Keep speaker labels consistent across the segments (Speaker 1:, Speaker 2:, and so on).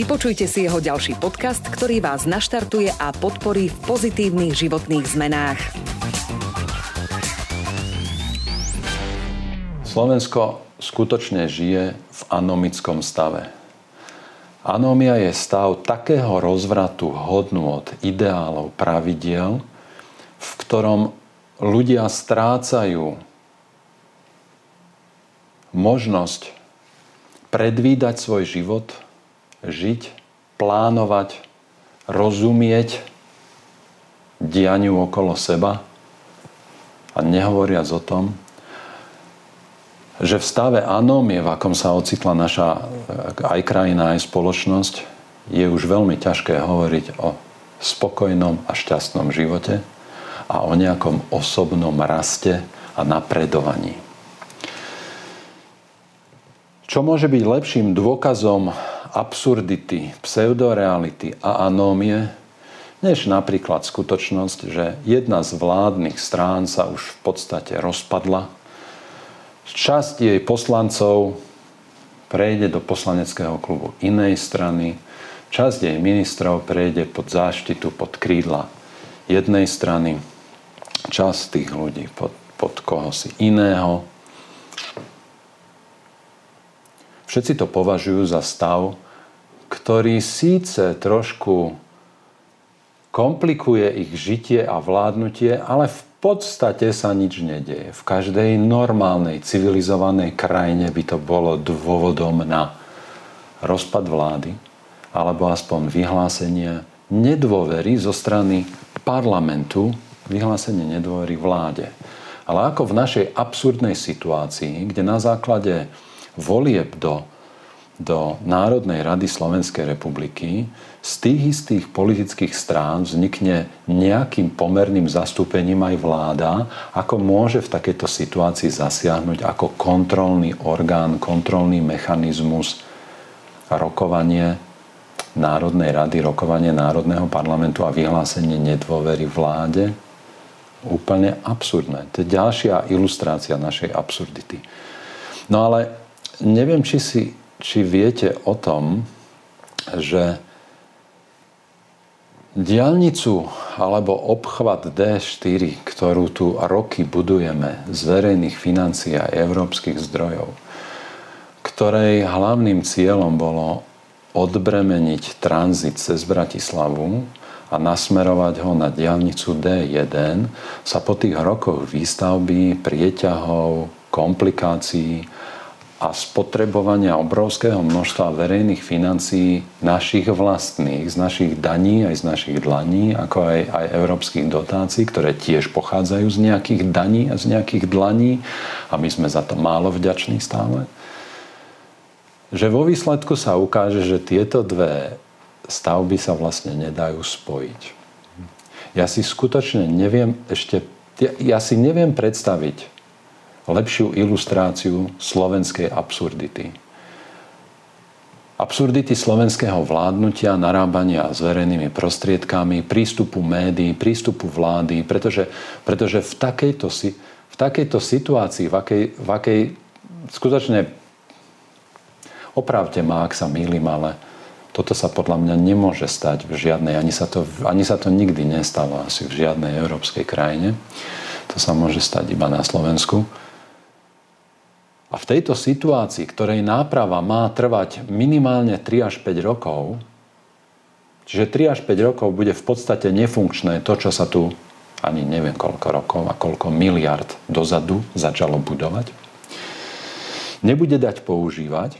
Speaker 1: Vypočujte si jeho ďalší podcast, ktorý vás naštartuje a podporí v pozitívnych životných zmenách.
Speaker 2: Slovensko skutočne žije v anomickom stave. Anómia je stav takého rozvratu hodnôt, ideálov, pravidiel, v ktorom ľudia strácajú možnosť predvídať svoj život – žiť, plánovať, rozumieť dianiu okolo seba a nehovoriac o tom, že v stave anómie, v akom sa ocitla naša aj krajina, aj spoločnosť, je už veľmi ťažké hovoriť o spokojnom a šťastnom živote a o nejakom osobnom raste a napredovaní. Čo môže byť lepším dôkazom absurdity, pseudoreality a anómie, než napríklad skutočnosť, že jedna z vládnych strán sa už v podstate rozpadla. Časť jej poslancov prejde do poslaneckého klubu inej strany, časť jej ministrov prejde pod záštitu, pod krídla jednej strany, časť tých ľudí pod, pod kohosi iného. Všetci to považujú za stav, ktorý síce trošku komplikuje ich žitie a vládnutie, ale v podstate sa nič nedieje. V každej normálnej, civilizovanej krajine by to bolo dôvodom na rozpad vlády alebo aspoň vyhlásenie nedôvery zo strany parlamentu, vyhlásenie nedôvery vláde. Ale ako v našej absurdnej situácii, kde na základe volieb do, do Národnej rady Slovenskej republiky z tých istých politických strán vznikne nejakým pomerným zastúpením aj vláda, ako môže v takejto situácii zasiahnuť ako kontrolný orgán, kontrolný mechanizmus rokovanie Národnej rady, rokovanie Národného parlamentu a vyhlásenie nedôvery vláde. Úplne absurdné. To je ďalšia ilustrácia našej absurdity. No ale neviem, či, si, či viete o tom, že diálnicu alebo obchvat D4, ktorú tu roky budujeme z verejných financií a európskych zdrojov, ktorej hlavným cieľom bolo odbremeniť tranzit cez Bratislavu a nasmerovať ho na diálnicu D1, sa po tých rokoch výstavby, prieťahov, komplikácií a spotrebovania obrovského množstva verejných financií našich vlastných, z našich daní aj z našich dlaní, ako aj, aj európskych dotácií, ktoré tiež pochádzajú z nejakých daní a z nejakých dlaní a my sme za to málo vďační stále. Že vo výsledku sa ukáže, že tieto dve stavby sa vlastne nedajú spojiť. Ja si skutočne neviem ešte, ja, ja si neviem predstaviť, lepšiu ilustráciu slovenskej absurdity. Absurdity slovenského vládnutia, narábania s verejnými prostriedkami, prístupu médií, prístupu vlády, pretože, pretože v, takejto, v takejto situácii, v akej, v akej skutočne opravte ma, ak sa mýlim, ale toto sa podľa mňa nemôže stať v žiadnej, ani sa, to, ani sa to nikdy nestalo asi v žiadnej európskej krajine. To sa môže stať iba na Slovensku. A v tejto situácii, ktorej náprava má trvať minimálne 3 až 5 rokov, čiže 3 až 5 rokov bude v podstate nefunkčné to, čo sa tu ani neviem koľko rokov a koľko miliard dozadu začalo budovať, nebude dať používať,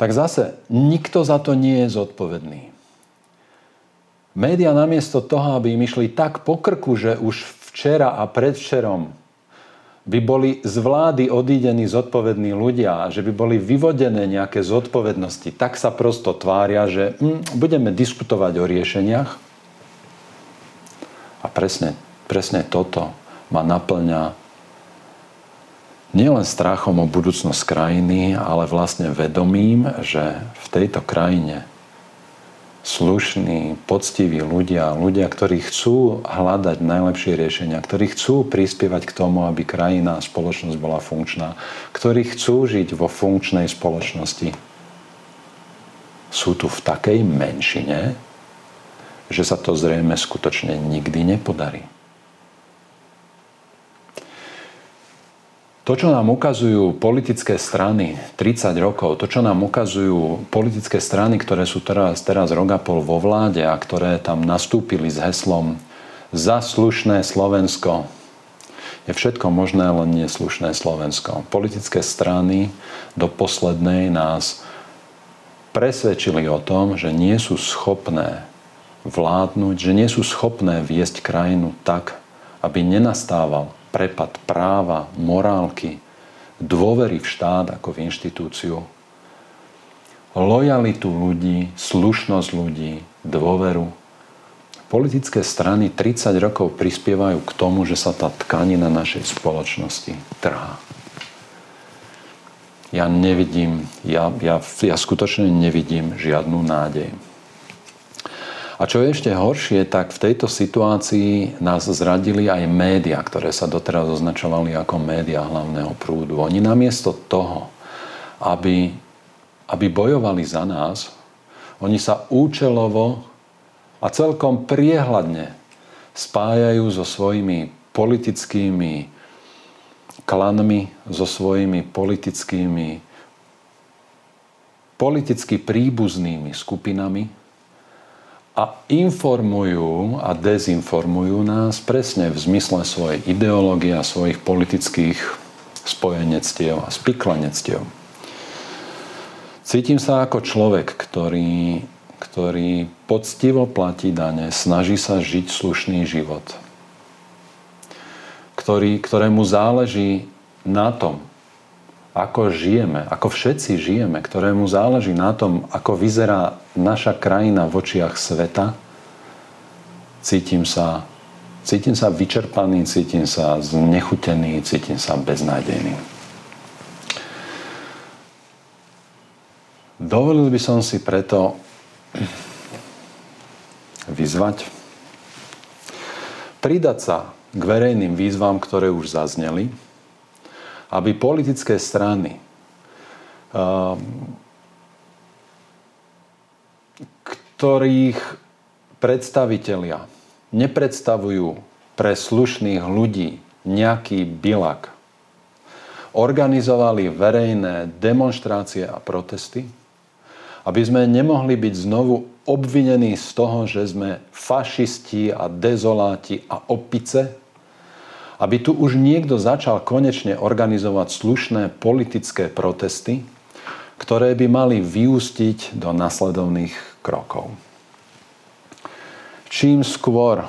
Speaker 2: tak zase nikto za to nie je zodpovedný. Média namiesto toho, aby im išli tak po krku, že už včera a predvčerom by boli z vlády odídení zodpovední ľudia a že by boli vyvodené nejaké zodpovednosti, tak sa prosto tvária, že hm, budeme diskutovať o riešeniach. A presne, presne toto ma naplňa nielen strachom o budúcnosť krajiny, ale vlastne vedomím, že v tejto krajine slušní, poctiví ľudia, ľudia, ktorí chcú hľadať najlepšie riešenia, ktorí chcú prispievať k tomu, aby krajina a spoločnosť bola funkčná, ktorí chcú žiť vo funkčnej spoločnosti, sú tu v takej menšine, že sa to zrejme skutočne nikdy nepodarí. To, čo nám ukazujú politické strany 30 rokov, to, čo nám ukazujú politické strany, ktoré sú teraz, teraz rok a pol vo vláde a ktoré tam nastúpili s heslom za slušné Slovensko, je všetko možné, len nie slušné Slovensko. Politické strany do poslednej nás presvedčili o tom, že nie sú schopné vládnuť, že nie sú schopné viesť krajinu tak, aby nenastával prepad práva, morálky, dôvery v štát ako v inštitúciu, lojalitu ľudí, slušnosť ľudí, dôveru. Politické strany 30 rokov prispievajú k tomu, že sa tá tkanina našej spoločnosti trhá. Ja nevidím, ja, ja, ja skutočne nevidím žiadnu nádej. A čo je ešte horšie, tak v tejto situácii nás zradili aj médiá, ktoré sa doteraz označovali ako médiá hlavného prúdu. Oni namiesto toho, aby, aby bojovali za nás, oni sa účelovo a celkom priehľadne spájajú so svojimi politickými klanmi, so svojimi politickými politicky príbuznými skupinami, a informujú a dezinformujú nás presne v zmysle svojej ideológie a svojich politických spojenectiev a spiklenectiev. Cítim sa ako človek, ktorý, ktorý poctivo platí dane, snaží sa žiť slušný život, ktorý, ktorému záleží na tom, ako žijeme, ako všetci žijeme, ktorému záleží na tom, ako vyzerá naša krajina v očiach sveta, cítim sa, cítim sa vyčerpaný, cítim sa znechutený, cítim sa beznádejný. Dovolil by som si preto vyzvať, pridať sa k verejným výzvam, ktoré už zazneli, aby politické strany um, ktorých predstavitelia nepredstavujú pre slušných ľudí nejaký bilak, organizovali verejné demonstrácie a protesty, aby sme nemohli byť znovu obvinení z toho, že sme fašisti a dezoláti a opice, aby tu už niekto začal konečne organizovať slušné politické protesty, ktoré by mali vyústiť do nasledovných krokov. Čím skôr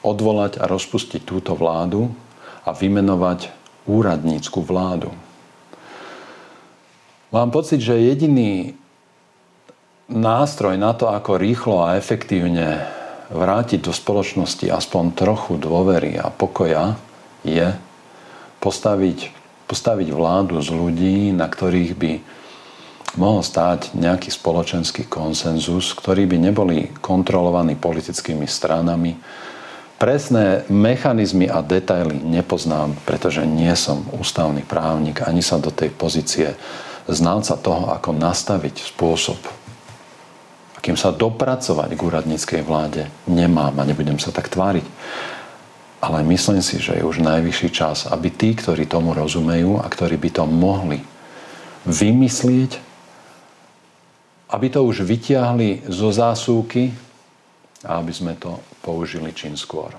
Speaker 2: odvolať a rozpustiť túto vládu a vymenovať úradnícku vládu. Mám pocit, že jediný nástroj na to, ako rýchlo a efektívne vrátiť do spoločnosti aspoň trochu dôvery a pokoja, je postaviť, postaviť vládu z ľudí, na ktorých by mohol stáť nejaký spoločenský konsenzus, ktorí by neboli kontrolovaní politickými stranami. Presné mechanizmy a detaily nepoznám, pretože nie som ústavný právnik, ani sa do tej pozície znalca toho, ako nastaviť spôsob, akým sa dopracovať k úradníckej vláde, nemám a nebudem sa tak tváriť. Ale myslím si, že je už najvyšší čas, aby tí, ktorí tomu rozumejú a ktorí by to mohli vymyslieť, aby to už vytiahli zo zásúky a aby sme to použili čím skôr.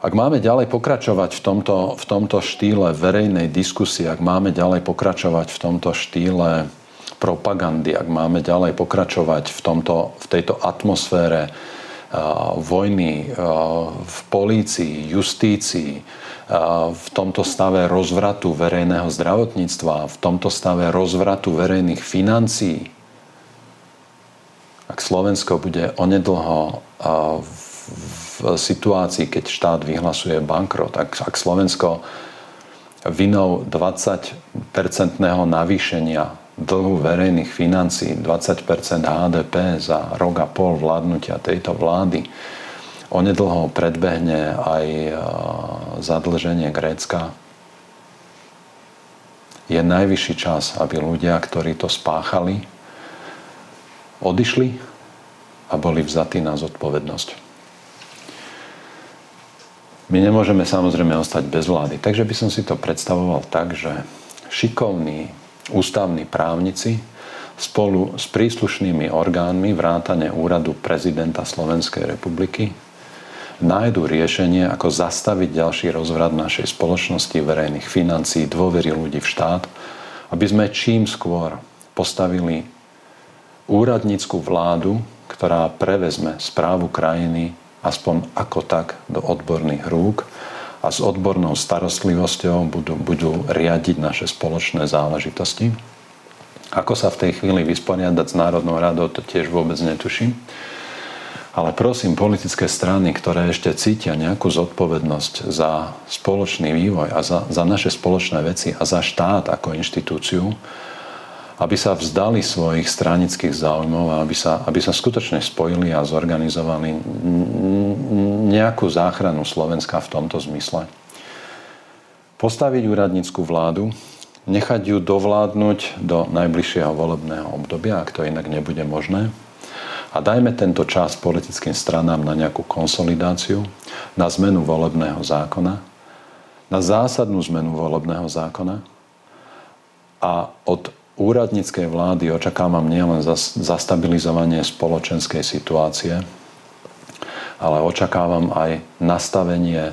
Speaker 2: Ak máme ďalej pokračovať v tomto, v tomto štýle verejnej diskusie, ak máme ďalej pokračovať v tomto štýle propagandy, ak máme ďalej pokračovať v, tomto, v tejto atmosfére vojny v polícii, justícii, v tomto stave rozvratu verejného zdravotníctva, v tomto stave rozvratu verejných financií, ak Slovensko bude onedlho v situácii, keď štát vyhlasuje bankrot, ak Slovensko vinou 20-percentného navýšenia dlhu verejných financí, 20% HDP za rok a pol vládnutia tejto vlády, onedlho predbehne aj zadlženie Grécka, je najvyšší čas, aby ľudia, ktorí to spáchali, odišli a boli vzatí na zodpovednosť. My nemôžeme samozrejme ostať bez vlády, takže by som si to predstavoval tak, že šikovní ústavní právnici spolu s príslušnými orgánmi vrátane úradu prezidenta Slovenskej republiky nájdu riešenie, ako zastaviť ďalší rozvrat našej spoločnosti, verejných financií, dôvery ľudí v štát, aby sme čím skôr postavili úradnícku vládu, ktorá prevezme správu krajiny aspoň ako tak do odborných rúk a s odbornou starostlivosťou budú, budú riadiť naše spoločné záležitosti. Ako sa v tej chvíli vysporiadať s Národnou radou, to tiež vôbec netuším. Ale prosím, politické strany, ktoré ešte cítia nejakú zodpovednosť za spoločný vývoj a za, za naše spoločné veci a za štát ako inštitúciu, aby sa vzdali svojich stranických záujmov a aby sa, aby sa skutočne spojili a zorganizovali nejakú záchranu Slovenska v tomto zmysle. Postaviť úradnícku vládu, nechať ju dovládnuť do najbližšieho volebného obdobia, ak to inak nebude možné, a dajme tento čas politickým stranám na nejakú konsolidáciu, na zmenu volebného zákona, na zásadnú zmenu volebného zákona a od úradníckej vlády očakávam nielen zastabilizovanie spoločenskej situácie, ale očakávam aj nastavenie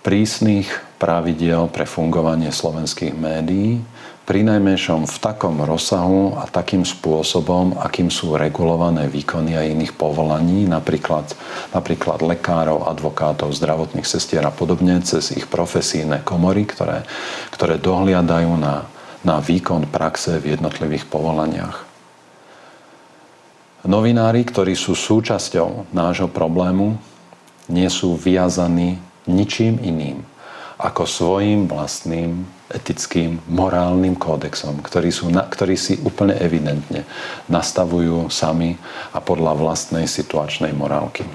Speaker 2: prísnych pravidiel pre fungovanie slovenských médií, pri najmenšom v takom rozsahu a takým spôsobom, akým sú regulované výkony a iných povolaní, napríklad, napríklad lekárov, advokátov, zdravotných sestier a podobne, cez ich profesijné komory, ktoré, ktoré dohliadajú na, na výkon praxe v jednotlivých povolaniach. Novinári, ktorí sú súčasťou nášho problému, nie sú viazaní ničím iným ako svojim vlastným etickým, morálnym kódexom, ktorý, sú, ktorý si úplne evidentne nastavujú sami a podľa vlastnej situačnej morálky.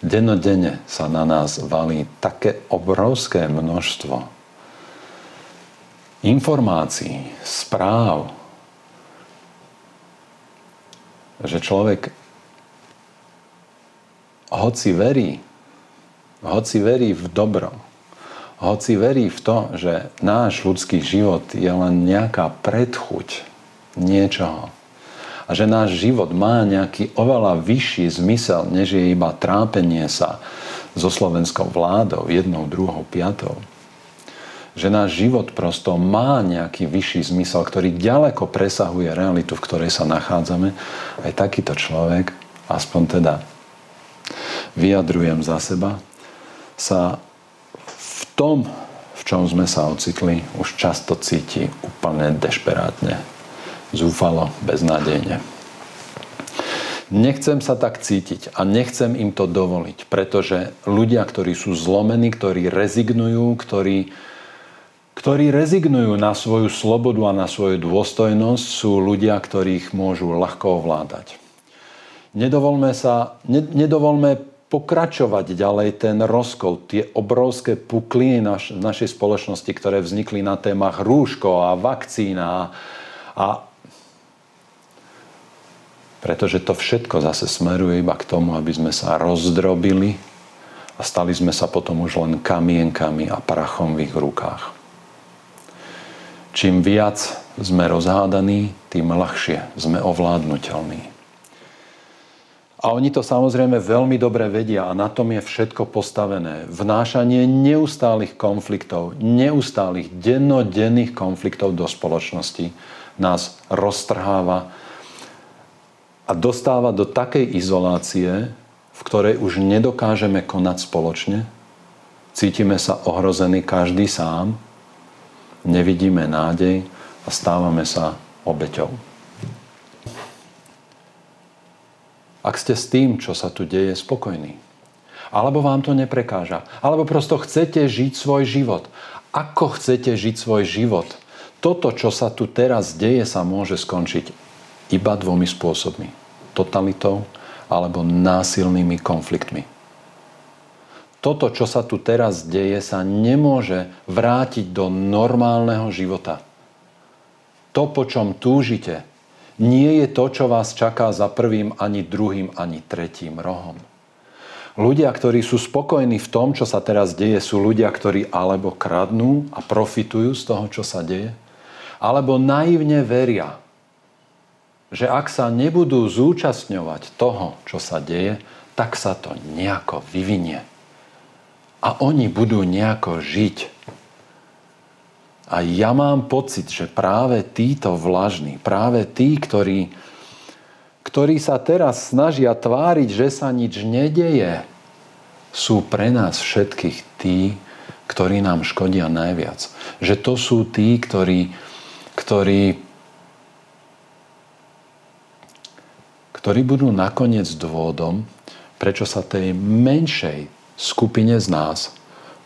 Speaker 2: Denodene sa na nás valí také obrovské množstvo informácií, správ, že človek hoci verí, hoci verí v dobro, hoci verí v to, že náš ľudský život je len nejaká predchuť niečoho a že náš život má nejaký oveľa vyšší zmysel, než je iba trápenie sa so slovenskou vládou, jednou, druhou, piatou. Že náš život prosto má nejaký vyšší zmysel, ktorý ďaleko presahuje realitu, v ktorej sa nachádzame. Aj takýto človek, aspoň teda vyjadrujem za seba, sa v tom, v čom sme sa ocitli, už často cíti úplne dešperátne, zúfalo, beznádejne. Nechcem sa tak cítiť a nechcem im to dovoliť, pretože ľudia, ktorí sú zlomení, ktorí rezignujú, ktorí, ktorí rezignujú na svoju slobodu a na svoju dôstojnosť, sú ľudia, ktorých môžu ľahko ovládať. Nedovolme, sa, nedovolme pokračovať ďalej ten rozkol, tie obrovské pukliny naš, našej spoločnosti, ktoré vznikli na témach rúško a vakcína a pretože to všetko zase smeruje iba k tomu, aby sme sa rozdrobili a stali sme sa potom už len kamienkami a prachom v ich rukách. Čím viac sme rozhádaní, tým ľahšie sme ovládnutelní. A oni to samozrejme veľmi dobre vedia a na tom je všetko postavené. Vnášanie neustálých konfliktov, neustálých dennodenných konfliktov do spoločnosti nás roztrháva a dostáva do takej izolácie, v ktorej už nedokážeme konať spoločne. Cítime sa ohrození každý sám nevidíme nádej a stávame sa obeťou. Ak ste s tým, čo sa tu deje, spokojní, alebo vám to neprekáža, alebo prosto chcete žiť svoj život. Ako chcete žiť svoj život? Toto, čo sa tu teraz deje, sa môže skončiť iba dvomi spôsobmi. Totalitou alebo násilnými konfliktmi toto, čo sa tu teraz deje, sa nemôže vrátiť do normálneho života. To, po čom túžite, nie je to, čo vás čaká za prvým, ani druhým, ani tretím rohom. Ľudia, ktorí sú spokojní v tom, čo sa teraz deje, sú ľudia, ktorí alebo kradnú a profitujú z toho, čo sa deje, alebo naivne veria, že ak sa nebudú zúčastňovať toho, čo sa deje, tak sa to nejako vyvinie a oni budú nejako žiť. A ja mám pocit, že práve títo vlažní, práve tí, ktorí, ktorí sa teraz snažia tváriť, že sa nič nedeje, sú pre nás všetkých tí, ktorí nám škodia najviac. Že to sú tí, ktorí, ktorí, ktorí budú nakoniec dôvodom, prečo sa tej menšej skupine z nás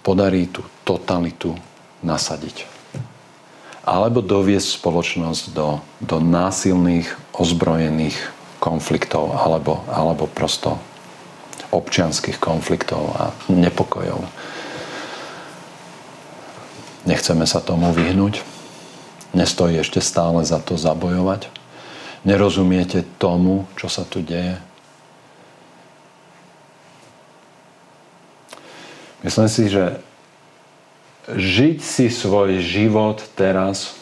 Speaker 2: podarí tú totalitu nasadiť. Alebo doviesť spoločnosť do, do násilných, ozbrojených konfliktov alebo, alebo prosto občianských konfliktov a nepokojov. Nechceme sa tomu vyhnúť. Nestojí ešte stále za to zabojovať. Nerozumiete tomu, čo sa tu deje Myslím si, že žiť si svoj život teraz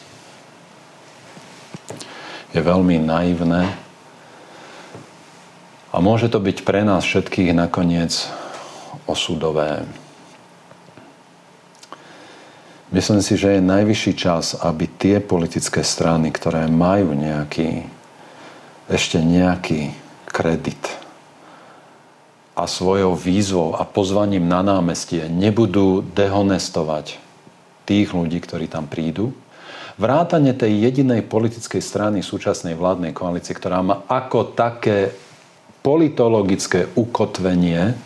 Speaker 2: je veľmi naivné a môže to byť pre nás všetkých nakoniec osudové. Myslím si, že je najvyšší čas, aby tie politické strany, ktoré majú nejaký, ešte nejaký kredit a svojou výzvou a pozvaním na námestie nebudú dehonestovať tých ľudí, ktorí tam prídu, vrátane tej jedinej politickej strany súčasnej vládnej koalície, ktorá má ako také politologické ukotvenie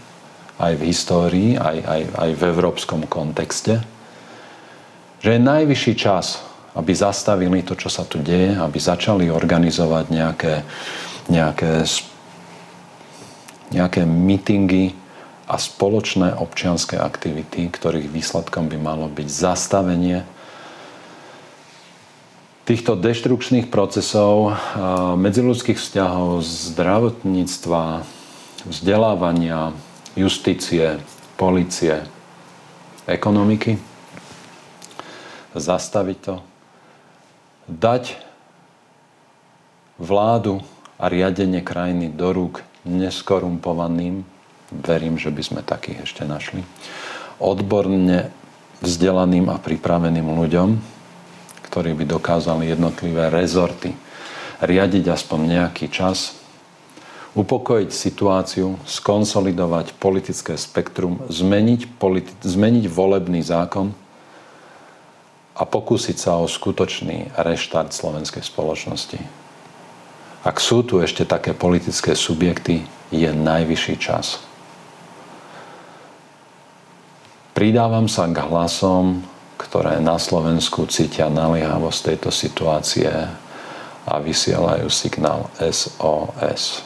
Speaker 2: aj v histórii, aj, aj, aj v európskom kontexte, že je najvyšší čas, aby zastavili to, čo sa tu deje, aby začali organizovať nejaké, nejaké nejaké mítingy a spoločné občianské aktivity, ktorých výsledkom by malo byť zastavenie týchto deštrukčných procesov medziludských vzťahov, zdravotníctva, vzdelávania, justície, policie, ekonomiky. Zastaviť to. Dať vládu a riadenie krajiny do rúk neskorumpovaným, verím, že by sme takých ešte našli, odborne vzdelaným a pripraveným ľuďom, ktorí by dokázali jednotlivé rezorty riadiť aspoň nejaký čas, upokojiť situáciu, skonsolidovať politické spektrum, zmeniť, politi- zmeniť volebný zákon a pokúsiť sa o skutočný reštart slovenskej spoločnosti. Ak sú tu ešte také politické subjekty, je najvyšší čas. Pridávam sa k hlasom, ktoré na Slovensku cítia naliehavosť tejto situácie a vysielajú signál SOS.